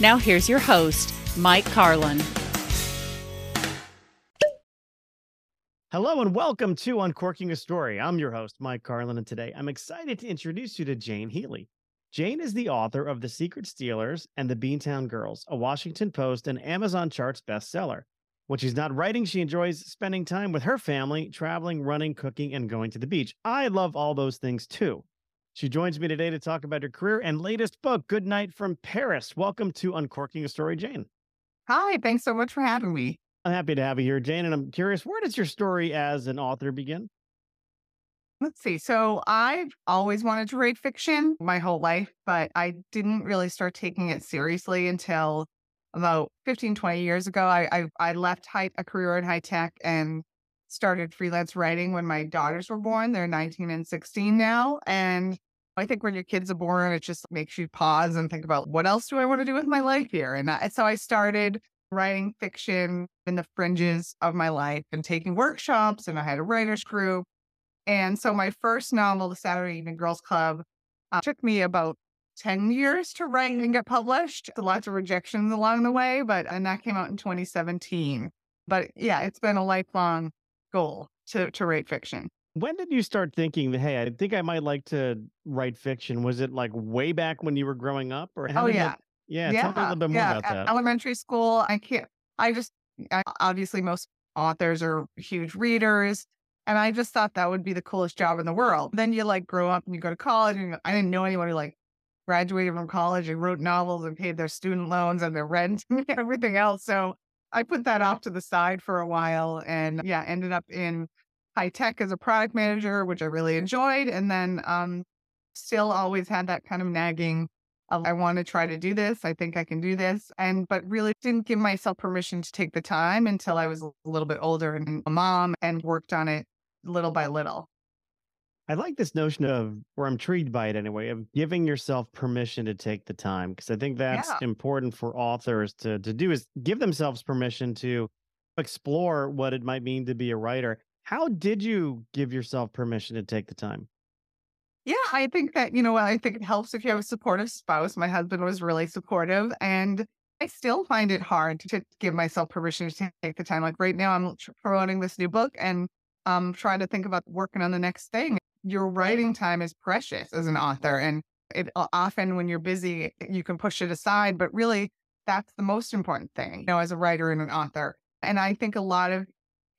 Now, here's your host, Mike Carlin. Hello and welcome to Uncorking a Story. I'm your host, Mike Carlin, and today I'm excited to introduce you to Jane Healey. Jane is the author of The Secret Stealers and The Beantown Girls, a Washington Post and Amazon Charts bestseller. When she's not writing, she enjoys spending time with her family, traveling, running, cooking, and going to the beach. I love all those things too. She joins me today to talk about her career and latest book, Good Night from Paris. Welcome to Uncorking a Story, Jane. Hi, thanks so much for having me. I'm happy to have you here, Jane. And I'm curious, where does your story as an author begin? Let's see. So I've always wanted to write fiction my whole life, but I didn't really start taking it seriously until about 15, 20 years ago. I I, I left high, a career in high tech and started freelance writing when my daughters were born. They're 19 and 16 now. And I think when your kids are born, it just makes you pause and think about what else do I want to do with my life here? And I, so I started writing fiction in the fringes of my life and taking workshops, and I had a writer's group. And so my first novel, The Saturday Evening Girls Club, uh, took me about 10 years to write and get published. Lots of rejections along the way, but and that came out in 2017. But yeah, it's been a lifelong goal to to write fiction. When did you start thinking that, hey, I think I might like to write fiction? Was it like way back when you were growing up? Or oh, yeah. That, yeah, yeah. Tell me a little bit more yeah. about that. Elementary school, I can't, I just, I, obviously, most authors are huge readers. And I just thought that would be the coolest job in the world. Then you like grow up and you go to college, and I didn't know anyone who like graduated from college and wrote novels and paid their student loans and their rent and everything else. So I put that off to the side for a while and yeah, ended up in high tech as a product manager, which I really enjoyed. And then um, still always had that kind of nagging. of, I want to try to do this. I think I can do this. And, but really didn't give myself permission to take the time until I was a little bit older and a mom and worked on it little by little. I like this notion of, or I'm intrigued by it anyway, of giving yourself permission to take the time. Cause I think that's Yeah. important for authors to, to do is give themselves permission to explore what it might mean to be a writer. How did you give yourself permission to take the time? Yeah, I think that, you know, I think it helps if you have a supportive spouse. My husband was really supportive, and I still find it hard to give myself permission to take the time. Like right now, I'm promoting this new book and I'm trying to think about working on the next thing. Your writing mm-hmm. time is precious as an author, and it often when you're busy, you can push it aside, but really, that's the most important thing, you know, as a writer and an author. And I think a lot of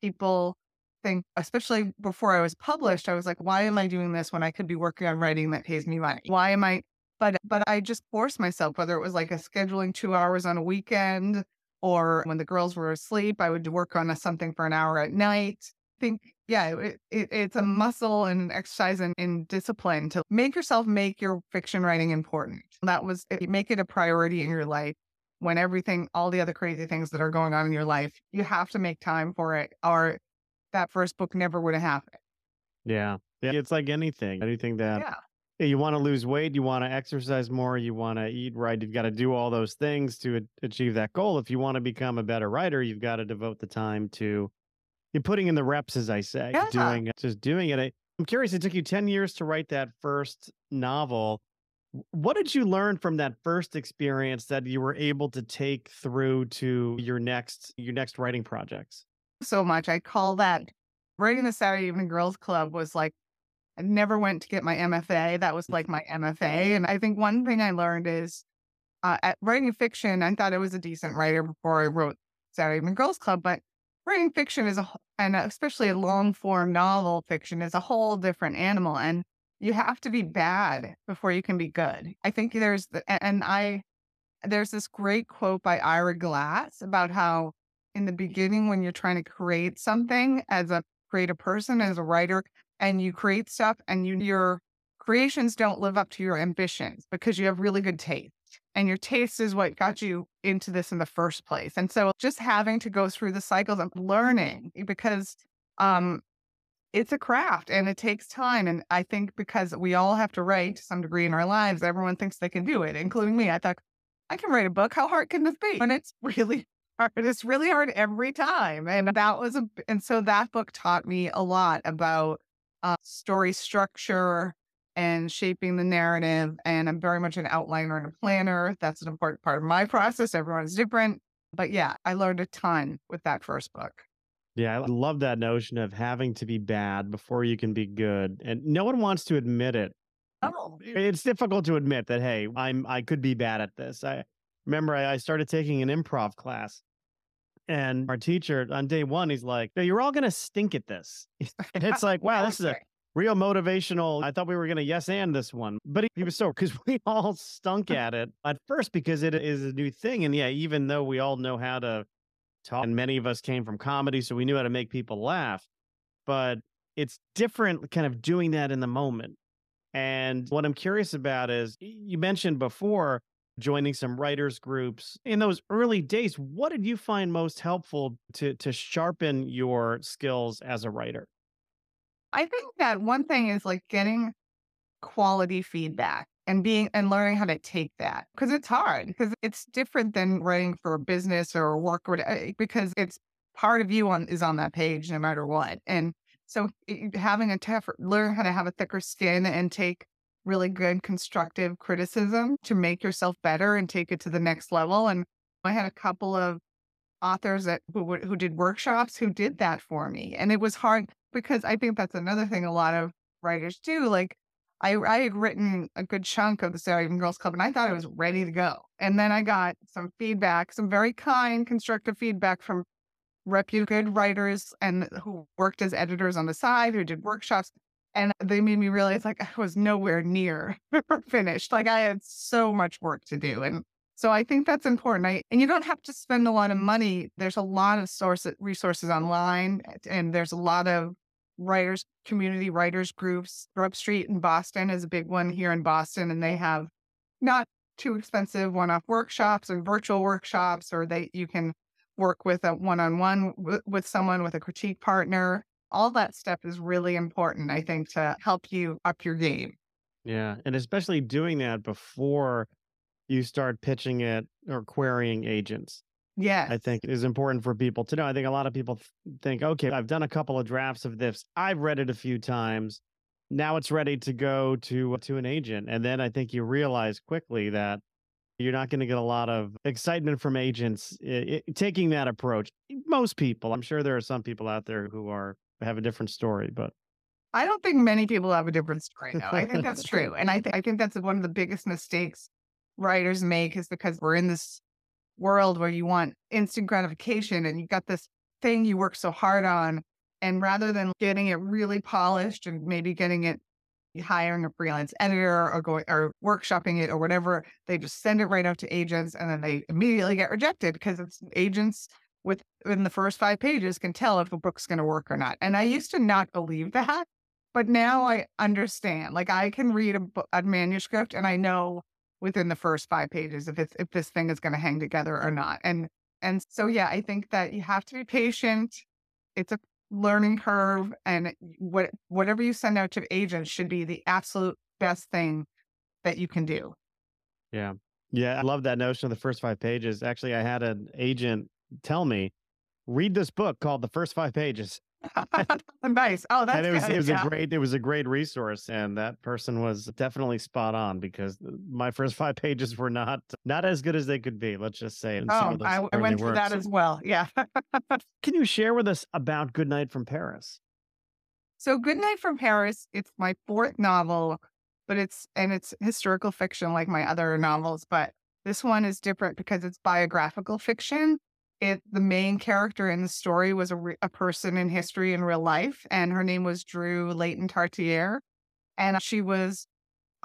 people think, especially before I was published, I was like, why am I doing this when I could be working on writing that pays me money? Why am I? But but I just forced myself, whether it was like a scheduling two hours on a weekend or when the girls were asleep, I would work on a, something for an hour at night. I think, yeah, it, it, it's a muscle and an exercise and, in discipline to make yourself make your fiction writing important. That was, you make it a priority in your life, when everything, all the other crazy things that are going on in your life, you have to make time for it, or that first book never would have happened. Yeah. Yeah. It's like anything, anything that yeah, you want to lose weight, you want to exercise more, you want to eat right, you've got to do all those things to achieve that goal. If you want to become a better writer, you've got to devote the time to you're putting in the reps, as I say, Yeah. doing just doing it. I- I'm curious, it took you 10 years to write that first novel. What did you learn from that first experience that you were able to take through to your next your next writing projects? So much. I call that writing the Saturday Evening Girls Club was like I never went to get my MFA. That was like my MFA. And I think one thing I learned is uh, at writing fiction, I thought I was a decent writer before I wrote Saturday Evening Girls Club, but writing fiction is a, and especially a long form novel fiction is a whole different animal. And you have to be bad before you can be good. I think there's, the, and I, there's this great quote by Ira Glass about how in the beginning, when you're trying to create something as a create a person, as a writer, and you create stuff and you, your creations don't live up to your ambitions because you have really good taste and your taste is what got you into this in the first place. And so just having to go through the cycles of learning because um it's a craft and it takes time. And I think because we all have to write to some degree in our lives, everyone thinks they can do it, including me. I thought, I can write a book. How hard can this be? And it's really hard. It's really hard every time. And that was a, and so that book taught me a lot about uh, story structure and shaping the narrative. And I'm very much an outliner and a planner. That's an important part of my process. Everyone's different. But yeah, I learned a ton with that first book. Yeah, I love that notion of having to be bad before you can be good. And no one wants to admit it. Oh, It's difficult to admit that, hey, I'm I could be bad at this. I remember I, I started taking an improv class. And our teacher on day one, he's like, no, you're all gonna stink at this. And it's like, wow, this is a real motivational. I thought we were going to yes and this one, but he, he was so because we all stunk at it at first because it is a new thing. And yeah, even though we all know how to talk, and many of us came from comedy, so we knew how to make people laugh, but it's different kind of doing that in the moment. And what I'm curious about is you mentioned before joining some writers groups in those early days what did you find most helpful to to sharpen your skills as a writer I think that one thing is like getting quality feedback and being and learning how to take that because it's hard because it's different than writing for a business or work or eh, because it's part of you on is on that page no matter what. And so having a tough learn how to have a thicker skin and take really good constructive criticism to make yourself better and take it to the next level. And I had a couple of authors that who, who did workshops who did that for me. And it was hard because I think that's another thing a lot of writers do. Like I, I had written a good chunk of the Saturday Evening Girls Club and I thought I was ready to go. And then I got some feedback, some very kind, constructive feedback from reputed writers and who worked as editors on the side, who did workshops. And they made me realize like I was nowhere near finished. Like I had so much work to do. And so I think that's important. I, and you don't have to spend a lot of money. There's a lot of source resources online and there's a lot of writers, community writers groups. Grub Street in Boston is a big one here in Boston, and they have not too expensive one-off workshops and virtual workshops, or they you can work with a one-on-one w- with someone with a critique partner. All that stuff is really important, I think, to help you up your game. Yeah, and especially doing that before you start pitching it or querying agents. Yeah. I think is important for people to know. I think a lot of people think, okay, I've done a couple of drafts of this. I've read it a few times. Now it's ready to go to to an agent. And then I think you realize quickly that you're not going to get a lot of excitement from agents it, it, taking that approach. Most people, I'm sure there are some people out there who are have a different story, but I don't think many people have a different story. No, I think that's true, and I think I think that's one of the biggest mistakes writers make is because we're in this world where you want instant gratification and you got this thing you work so hard on. And rather than getting it really polished and maybe getting it hiring a freelance editor or going or workshopping it or whatever, they just send it right out to agents and then they immediately get rejected because it's agents within the first five pages can tell if a book's going to work or not. And I used to not believe that, but now I understand. Like I can read a, a manuscript and I know within the first five pages if it's if this thing is going to hang together or not. And and so yeah, I think that you have to be patient. It's a learning curve and what whatever you send out to agents should be the absolute best thing that you can do. Yeah. Yeah, I love that notion of the first 5 pages. Actually, I had an agent tell me, "Read this book called The First 5 Pages." nice. Oh, that's and it was good. it was yeah. a great it was a great resource, and that person was definitely spot on because my first five pages were not not as good as they could be. Let's just say. Oh, I, I went through that as well. Yeah. Can you share with us about Good Night from Paris? So Good Night from Paris, it's my fourth novel, but it's and it's historical fiction like my other novels, but this one is different because it's biographical fiction. It the main character in the story was a, re- a person in history in real life, and her name was Drue Leyton Tartière, and she was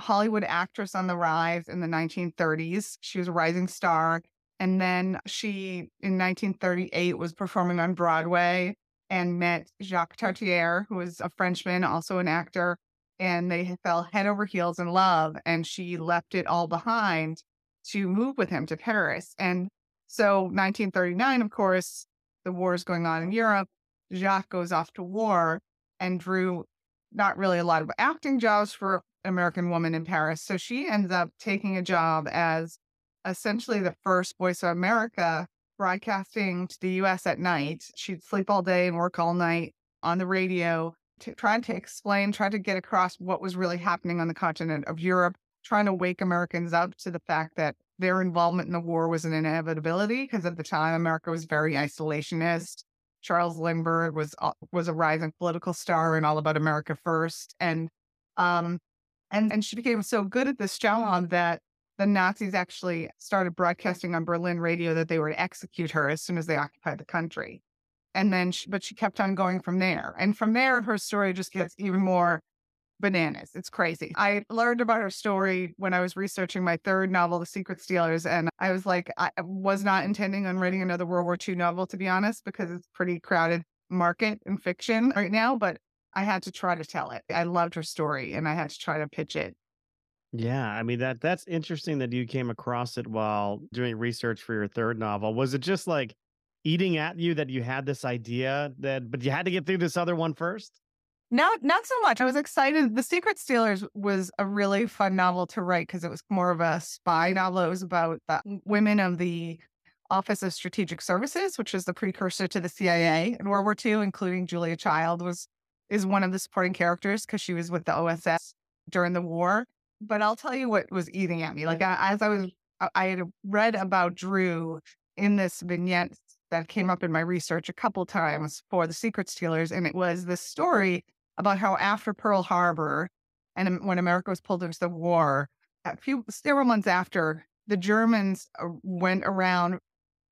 Hollywood actress on the rise in the 1930s. She was a rising star, and then she in 1938 was performing on Broadway and met Jacques Tartière, who was a Frenchman, also an actor, and they fell head over heels in love. And she left it all behind to move with him to Paris. And so, 1939, of course, the war is going on in Europe. Jacques goes off to war, and Drue, not really a lot of acting jobs for an American woman in Paris. So she ends up taking a job as essentially the first Voice of America broadcasting to the US at night. She'd sleep all day and work all night on the radio, to, trying to explain, trying to get across what was really happening on the continent of Europe, trying to wake Americans up to the fact that their involvement in the war was an inevitability because at the time America was very isolationist. Charles Lindbergh was was a rising political star and all about America first, and um, and and she became so good at this job that the Nazis actually started broadcasting on Berlin radio that they were to execute her as soon as they occupied the country. And then, she, but she kept on going from there. And from there, her story just gets even more bananas. It's crazy. I learned about her story when I was researching my third novel, The Secret Stealers. And I was like, I was not intending on writing another World War II novel, to be honest, because it's pretty crowded market in fiction right now. But I had to try to tell it. I loved her story and I had to try to pitch it. Yeah, I mean that that's interesting that you came across it while doing research for your third novel. Was it just like eating at you that you had this idea that but you had to get through this other one first? Not not so much. I was excited. The Secret Stealers was a really fun novel to write because it was more of a spy novel. It was about the women of the Office of Strategic Services, which is the precursor to the CIA in World War II, including Julia Child was is one of the supporting characters because she was with the OSS during the war. But I'll tell you what was eating at me. Like I, as I was, I had read about Drue in this vignette that came up in my research a couple times for the Secret Stealers, and it was this story about how after Pearl Harbor and when America was pulled into the war, a few several months after, the Germans uh, went around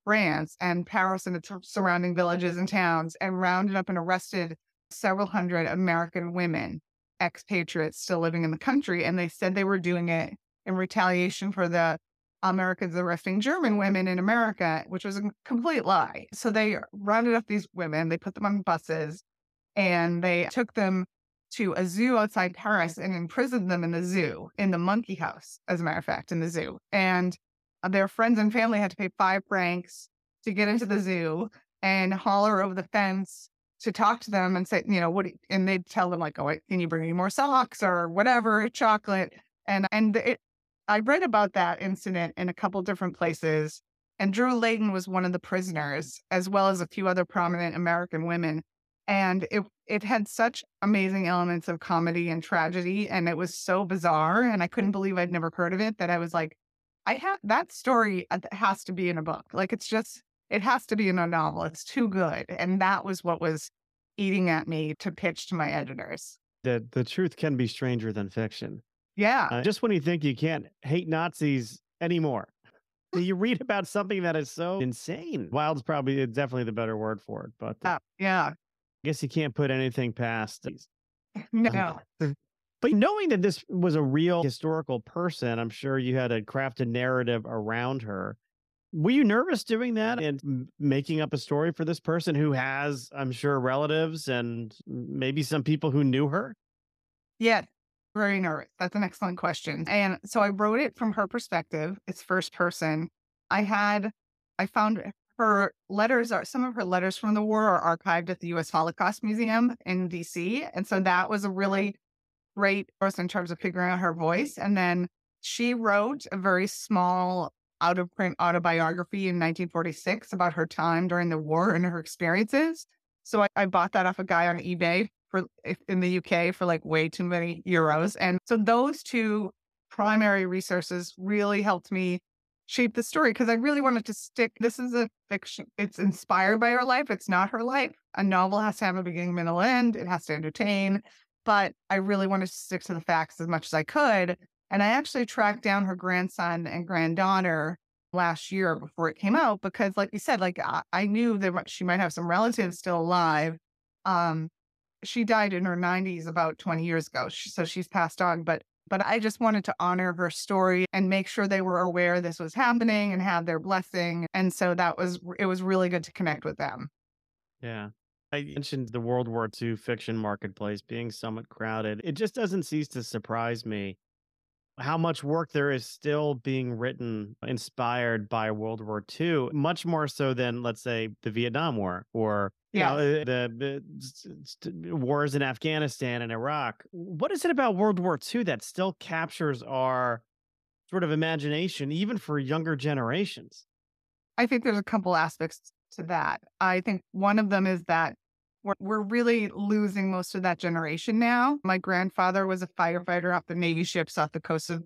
France and Paris and the surrounding villages and towns and rounded up and arrested several hundred American women, expatriates still living in the country. And they said they were doing it in retaliation for the Americans arresting German women in America, which was a complete lie. So they rounded up these women, they put them on buses, and they took them to a zoo outside Paris and imprisoned them in the zoo, in the monkey house, as a matter of fact, in the zoo. And their friends and family had to pay five francs to get into the zoo and holler over the fence to talk to them and say, you know, what, and they'd tell them like, oh, can you bring me more socks or whatever, chocolate. And, and it, I read about that incident in a couple different places. And Drue Leyton was one of the prisoners, as well as a few other prominent American women. And it it had such amazing elements of comedy and tragedy, and it was so bizarre. And I couldn't believe I'd never heard of it. That I was like, I have that story uh, has to be in a book. Like it's just it has to be in a novel. It's too good. And that was what was eating at me to pitch to my editors. that the truth can be stranger than fiction. Yeah. Uh, just when you think you can't hate Nazis anymore, you read about something that is so insane. Wild's probably definitely the better word for it, but uh, Uh, yeah. I guess you can't put anything past these. No. But knowing that this was a real historical person, I'm sure you had to craft a narrative around her. Were you nervous doing that and making up a story for this person who has, I'm sure, relatives and maybe some people who knew her? Yeah, very nervous. That's an excellent question. And so I wrote it from her perspective. It's first person. I had, I found her letters are some of her letters from the war are archived at the U.S. Holocaust Museum in D.C. And so that was a really great source in terms of figuring out her voice. And then she wrote a very small out of print autobiography in 1946 about her time during the war and her experiences. So I, I bought that off a guy on eBay for in the UK for like way too many euros. And so those two primary resources really helped me shape the story because I really wanted to stick. This is a fiction. It's inspired by her life. It's not her life. A novel has to have a beginning, middle, end. It has to entertain. But I really wanted to stick to the facts as much as I could. And I actually tracked down her grandson and granddaughter last year before it came out because, like you said, like I, I knew that she might have some relatives still alive. Um, she died in her 90s about 20 years ago, she, so she's passed on. But but I just wanted to honor her story and make sure they were aware this was happening and have their blessing. And so that was it was really good to connect with them. Yeah. I mentioned the World War II fiction marketplace being somewhat crowded. It just doesn't cease to surprise me how much work there is still being written inspired by World War II, much more so than, let's say, the Vietnam War or yeah. Know, uh, the, the, wars in Afghanistan and Iraq. What is it about World War II that still captures our sort of imagination, even for younger generations? I think there's a couple aspects to that. I think one of them is that we're, we're really losing most of that generation now. My grandfather was a firefighter off the Navy ships off the coast of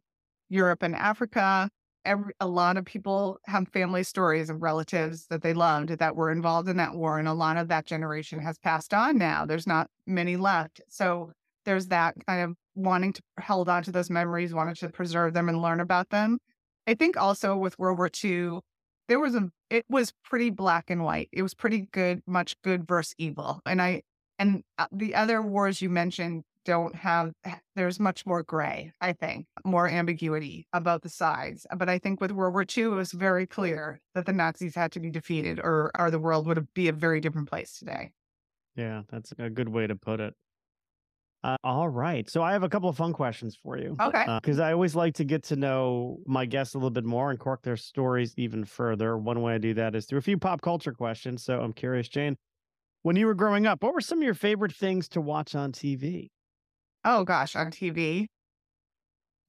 Europe and Africa. Every, a lot of people have family stories of relatives that they loved that were involved in that war. And a lot of that generation has passed on now. There's not many left. So there's that kind of wanting to hold on to those memories, wanting to preserve them and learn about them. I think also with World War II, there was a it was pretty black and white. It was pretty good, much good versus evil. And I and uh, the other wars you mentioned don't have there's much more gray, I think, more ambiguity about the sides. But I think with World War II, it was very clear that the Nazis had to be defeated or or the world would be a very different place today. Yeah, that's a good way to put it. Uh, all right. So I have a couple of fun questions for you. Okay. Because uh, I always like to get to know my guests a little bit more and cork their stories even further. One way I do that is through a few pop culture questions. So I'm curious, Jane, when you were growing up, what were some of your favorite things to watch on TV? Oh, gosh, on TV.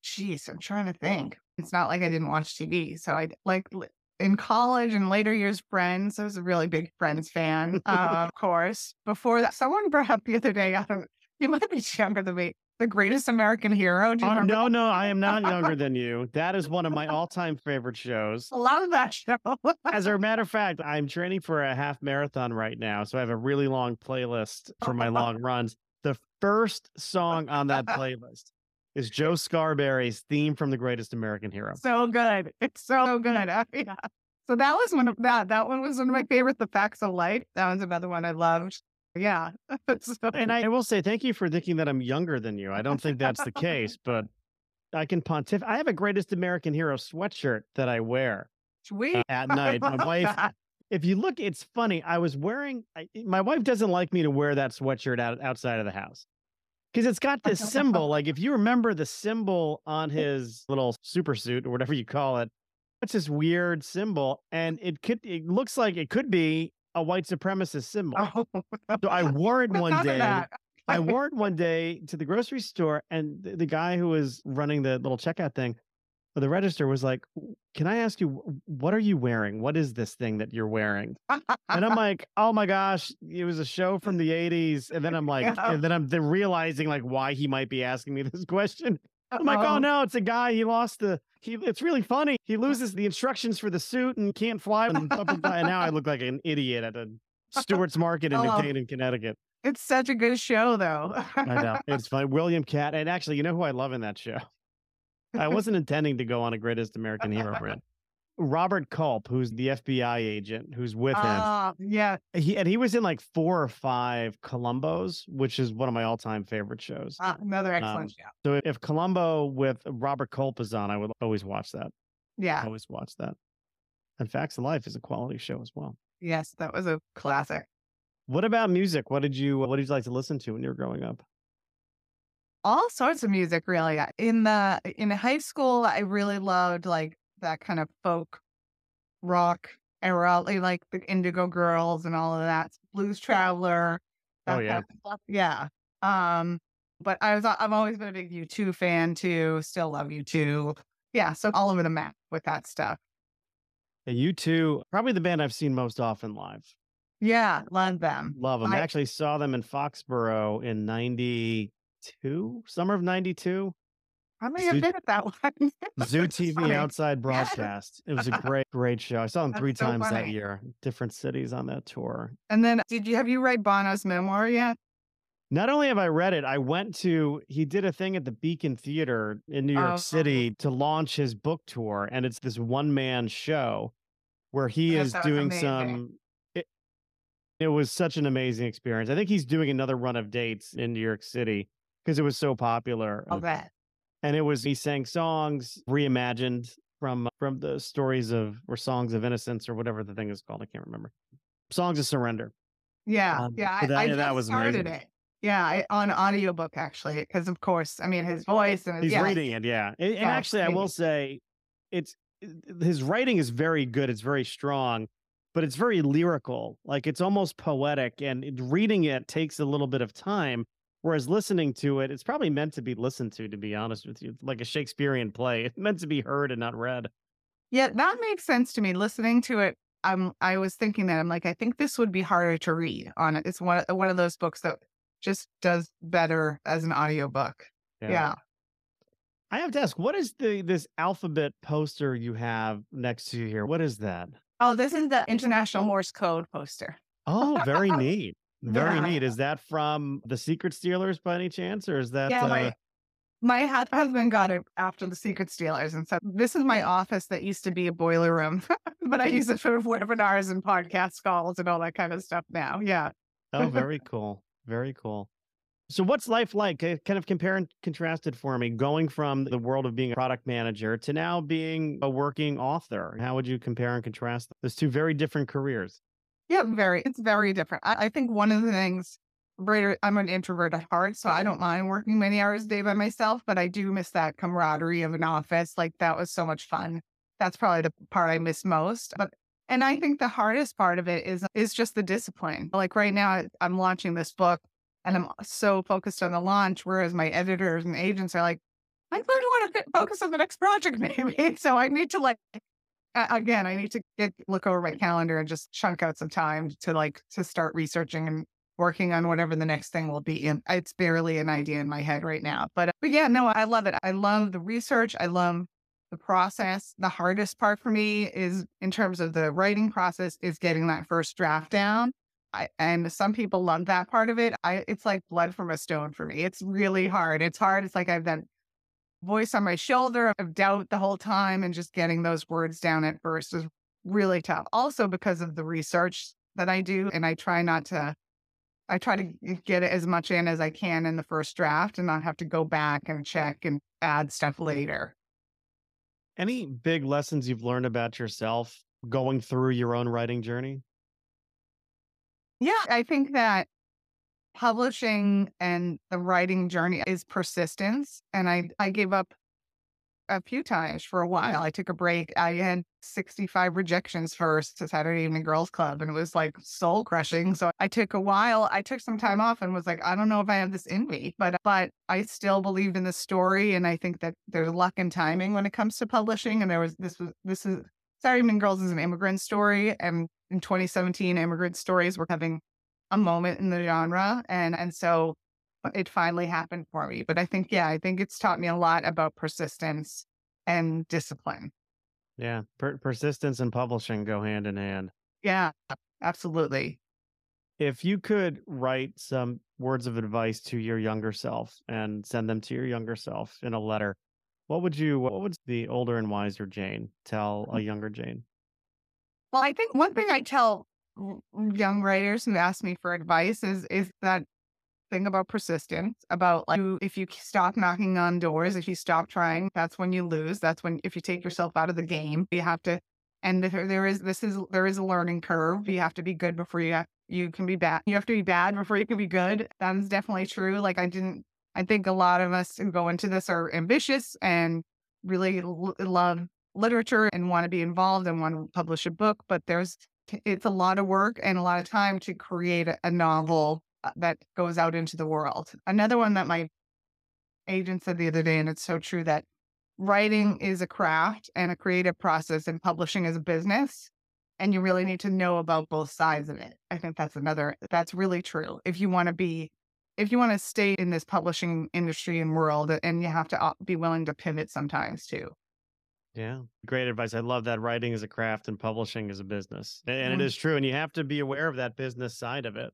Jeez, I'm trying to think. It's not like I didn't watch TV. So I like in college and later years, Friends. I was a really big Friends fan, uh, of course. Before that, someone brought up the other day, I don't you might be younger than me. The greatest American hero. Oh, no, no, I am not younger than you. That is one of my all-time favorite shows. I love that show. As a matter of fact, I'm training for a half marathon right now, so I have a really long playlist for my long runs. The first song on that playlist is Joe Scarbury's theme from The Greatest American Hero. So good. It's so good. Oh, yeah. So that was one of that. That one was one of my favorites. The Facts of Life. That was another one I loved. Yeah. so, and I, I will say thank you for thinking that I'm younger than you. I don't think that's the case, but I can pontiff. I have a greatest American hero sweatshirt that I wear. Uh, at night. My wife, if you look, it's funny. I was wearing, I, my wife doesn't like me to wear that sweatshirt out, outside of the house because it's got this symbol. like if you remember the symbol on his little super suit or whatever you call it, it's this weird symbol. And it could, it looks like it could be a white supremacist symbol. Oh. so I wore it one day. I wore it one day to the grocery store, and the, the guy who was running the little checkout thing, the register was like, "Can I ask you what are you wearing? What is this thing that you're wearing?" and I'm like, "Oh my gosh, it was a show from the '80s." And then I'm like, yeah. and then I'm then realizing like why he might be asking me this question. I'm like, oh no, it's a guy. He lost the. He. It's really funny. He loses the instructions for the suit and can't fly. And, and now I look like an idiot at a Stewart's Market in oh, New Canaan, Connecticut. It's such a good show, though. I know it's fun. William Katt, and actually, you know who I love in that show? I wasn't intending to go on a Greatest American Hero rant. Robert Culp, who's the FBI agent who's with him. Uh, yeah. He and he was in like four or five Columbos, which is one of my all-time favorite shows. Uh, another excellent um, show. So if Columbo with Robert Culp is on, I would always watch that. Yeah. Always watch that. And Facts of Life is a quality show as well. Yes, that was a classic. What about music? What did you what did you like to listen to when you were growing up? All sorts of music, really. In the in high school, I really loved like that kind of folk rock era, like the Indigo Girls and all of that, Blues Traveler. Oh yeah, yeah. Um, but I was I've always been a big U2 fan too. Still love U2. Yeah, so all over the map with that stuff. Yeah, U2, probably the band I've seen most often live. Yeah, love them. Love them. I I- actually saw them in Foxborough in 92, summer of 92. I may have Zoo- been at that one. Zoo TV funny. outside broadcast. It was a great, great show. I saw That's three so times that year, different cities on that tour. And then, did you have you read Bono's memoir yet? Not only have I read it, I went to, he did a thing at the Beacon Theater in New York Oh. City to launch his book tour. And it's this one man show where he That is doing amazing. some, it, it was such an amazing experience. I think he's doing another run of dates in New York City because it was so popular. I'll bet. And it was he sang songs reimagined from from the stories of or songs of innocence or whatever the thing is called. I can't remember. Songs of surrender. Yeah, Um, yeah. I, that- I yeah, that was started amazing. it. Yeah, I, on audiobook actually, because of course, I mean his voice and He's yeah, reading it, yeah. And, and Yeah, actually, I will say, it's his writing is very good. It's very strong, but it's very lyrical. Like it's almost poetic, and reading it takes a little bit of time. Whereas listening to it, it's probably meant to be listened to. To be honest with you, like a Shakespearean play, it's meant to be heard and not read. Yeah, that makes sense to me. Listening to it, I'm I was thinking that I'm like, I think this would be harder to read on it. It's one one of those books that just does better as an audiobook. Yeah. I have to ask, what is the this alphabet poster you have next to you here? What is that? Oh, this is the International Morse Code poster. Oh, very neat. Very Yeah. neat. Is that from the Secret Stealers by any chance, or is that? yeah, uh, my my husband got it after the Secret Stealers and so this is my office that used to be a boiler room, but I use it for webinars and podcast calls and all that kind of stuff now. Yeah. oh, very cool. Very cool. So, what's life like? Kind of compare and contrast it for me, going from the world of being a product manager to now being a working author. How would you compare and contrast those two very different careers? Yeah, very. It's very different. I, I think one of the things, Brader, I'm an introvert at heart, so I don't mind working many hours a day by myself, but I do miss that camaraderie of an office. Like that was so much fun. That's probably the part I miss most. But and I think the hardest part of it is is just the discipline. Like right now, I'm launching this book, and I'm so focused on the launch, whereas my editors and agents are like, I really want to focus on the next project, maybe. So I need to like again, I need to get look over my calendar and just chunk out some time to like to start researching and working on whatever the next thing will be. And it's barely an idea in my head right now. But uh, but yeah, no, I love it. I love the research. I love the process. The hardest part for me is in terms of the writing process is getting that first draft down. I, and some people love that part of it. I it's like blood from a stone for me. It's really hard. It's hard. It's like I've done voice on my shoulder of doubt the whole time and just getting those words down at first is really tough. Also because of the research that I do and I try not to I try to get as much in as I can in the first draft and not have to go back and check and add stuff later. Any big lessons you've learned about yourself going through your own writing journey? Yeah, I think that publishing and the writing journey is persistence. And I, mm-hmm. I gave up a few times for a while. I took a break. I had 65 rejections first to Saturday Evening Girls Club, and it was like soul crushing. So I took a while. I took some time off and was like, I don't know if I have this in me, but but I still believed in the story, and I think that there's luck and timing when it comes to publishing. And there was this was this is Saturday Evening Girls is an immigrant story, and in 2017, immigrant stories were having a moment in the genre, and and so uh, it finally happened for me. But I think, yeah, I think it's taught me a lot about persistence and discipline. Yeah, per- persistence and publishing go hand in hand. Yeah, absolutely. If you could write some words of advice to your younger self and send them to your younger self in a letter, what would you, what would the older and wiser Jane tell a mm. younger Jane? Well, I think one thing I tell young writers who ask me for advice is is that thing about persistence, about like if you stop knocking on doors, if you stop trying, that's when you lose. That's when if you take yourself out of the game, you have to. And there there is this is there is a learning curve. You have to be good before you have, you can be bad. You have to be bad before you can be good. That is definitely true. Like I didn't. I think a lot of us who go into this are ambitious and really l- love literature and want to be involved and want to publish a book, but there's it's a lot of work and a lot of time to create a, novel uh, that goes out into the world. Another one that my agent said the other day, and it's so true that writing is a craft and a creative process, and publishing is a business. and you really need to know about both sides of it. I think that's another, that's really true. If you want to be, if you want to stay in this publishing industry and world, and you have to uh, be willing to pivot sometimes too. Yeah, great advice. I love that writing is a craft and publishing is a business. And Mhm. it is true. And you have to be aware of that business side of it,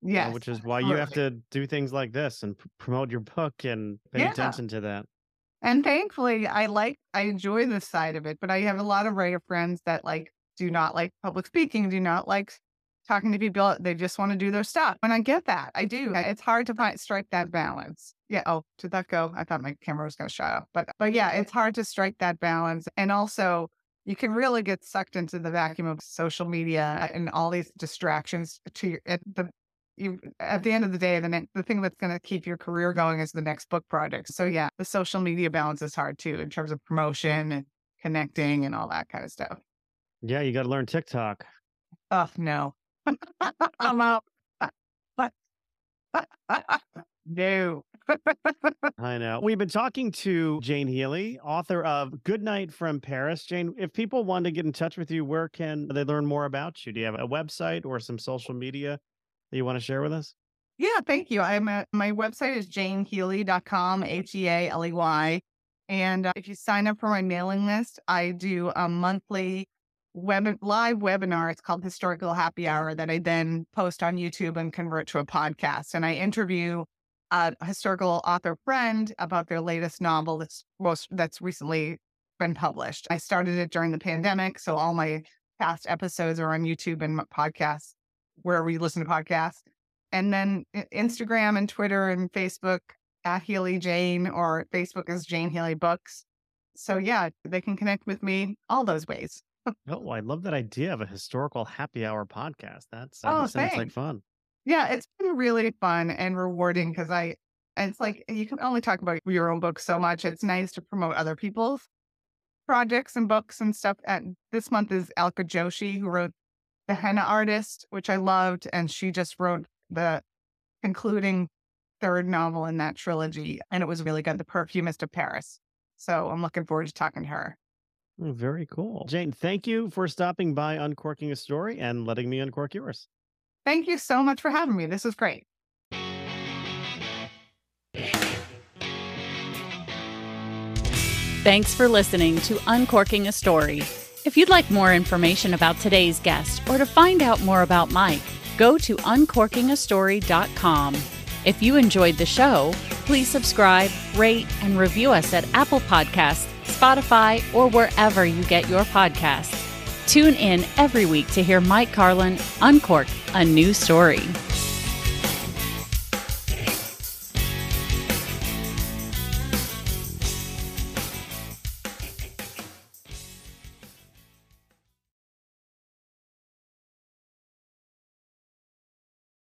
Yes. which is why you have to do things like this and pr- promote your book and pay Yeah. attention to that. And thankfully, I like, I enjoy this side of it, but I have a lot of writer friends that like do not like public speaking, do not like talking to people. They just want to do their stuff. And I get that. I do. It's hard to find, strike that balance. Yeah. Oh, did that go? I thought my camera was going to shut off, but, but yeah, it's hard to strike that balance. And also, you can really get sucked into the vacuum of social media and all these distractions to your, at the, you, at the end of the day, the, ne- the thing that's going to keep your career going is the next book project. So yeah, the social media balance is hard too in terms of promotion and connecting and all that kind of stuff. Yeah, you got to learn TikTok. Oh no, I'm out. no. I know. We've been talking to Jane Healey, author of Good Night from Paris. Jane, if people want to get in touch with you, where can they learn more about you? Do you have a website or some social media that you want to share with us? Yeah, thank you. I'm at, my website is janehealey.com, H E A L E Y. And uh, if you sign up for my mailing list, I do a monthly web live webinar. It's called Historical Happy Hour that I then post on YouTube and convert to a podcast. And I interview a historical author friend about their latest novel that's most that's recently been published. I started it during the pandemic, so all my past episodes are on YouTube and podcasts wherever you listen to podcasts and then Instagram and Twitter and Facebook at Healey Jane or Facebook is Jane Healey Books. So yeah, they can connect with me all those ways. Oh, I love that idea of a historical happy hour podcast. That's Oh, that sounds like fun. Yeah, it's been really fun and rewarding because I, it's like you can only talk about your own book so much. It's nice to promote other people's projects and books and stuff. And this month is Alka Joshi, who wrote The Henna Artist, which I loved. And she just wrote the concluding third novel in that trilogy. And it was really good, The Perfumist of Paris. So I'm looking forward to talking to her. Oh, very cool. Jane, thank you for stopping by Uncorking a Story and letting me uncork yours. Thank you so much for having me. This was great. Thanks for listening to Uncorking a Story. If you'd like more information about today's guest or to find out more about Mike, go to uncorkingastory.com. If you enjoyed the show, please subscribe, rate, and review us at Apple Podcasts, Spotify, or wherever you get your podcasts. Tune in every week to hear Mike Carlin uncork a new story.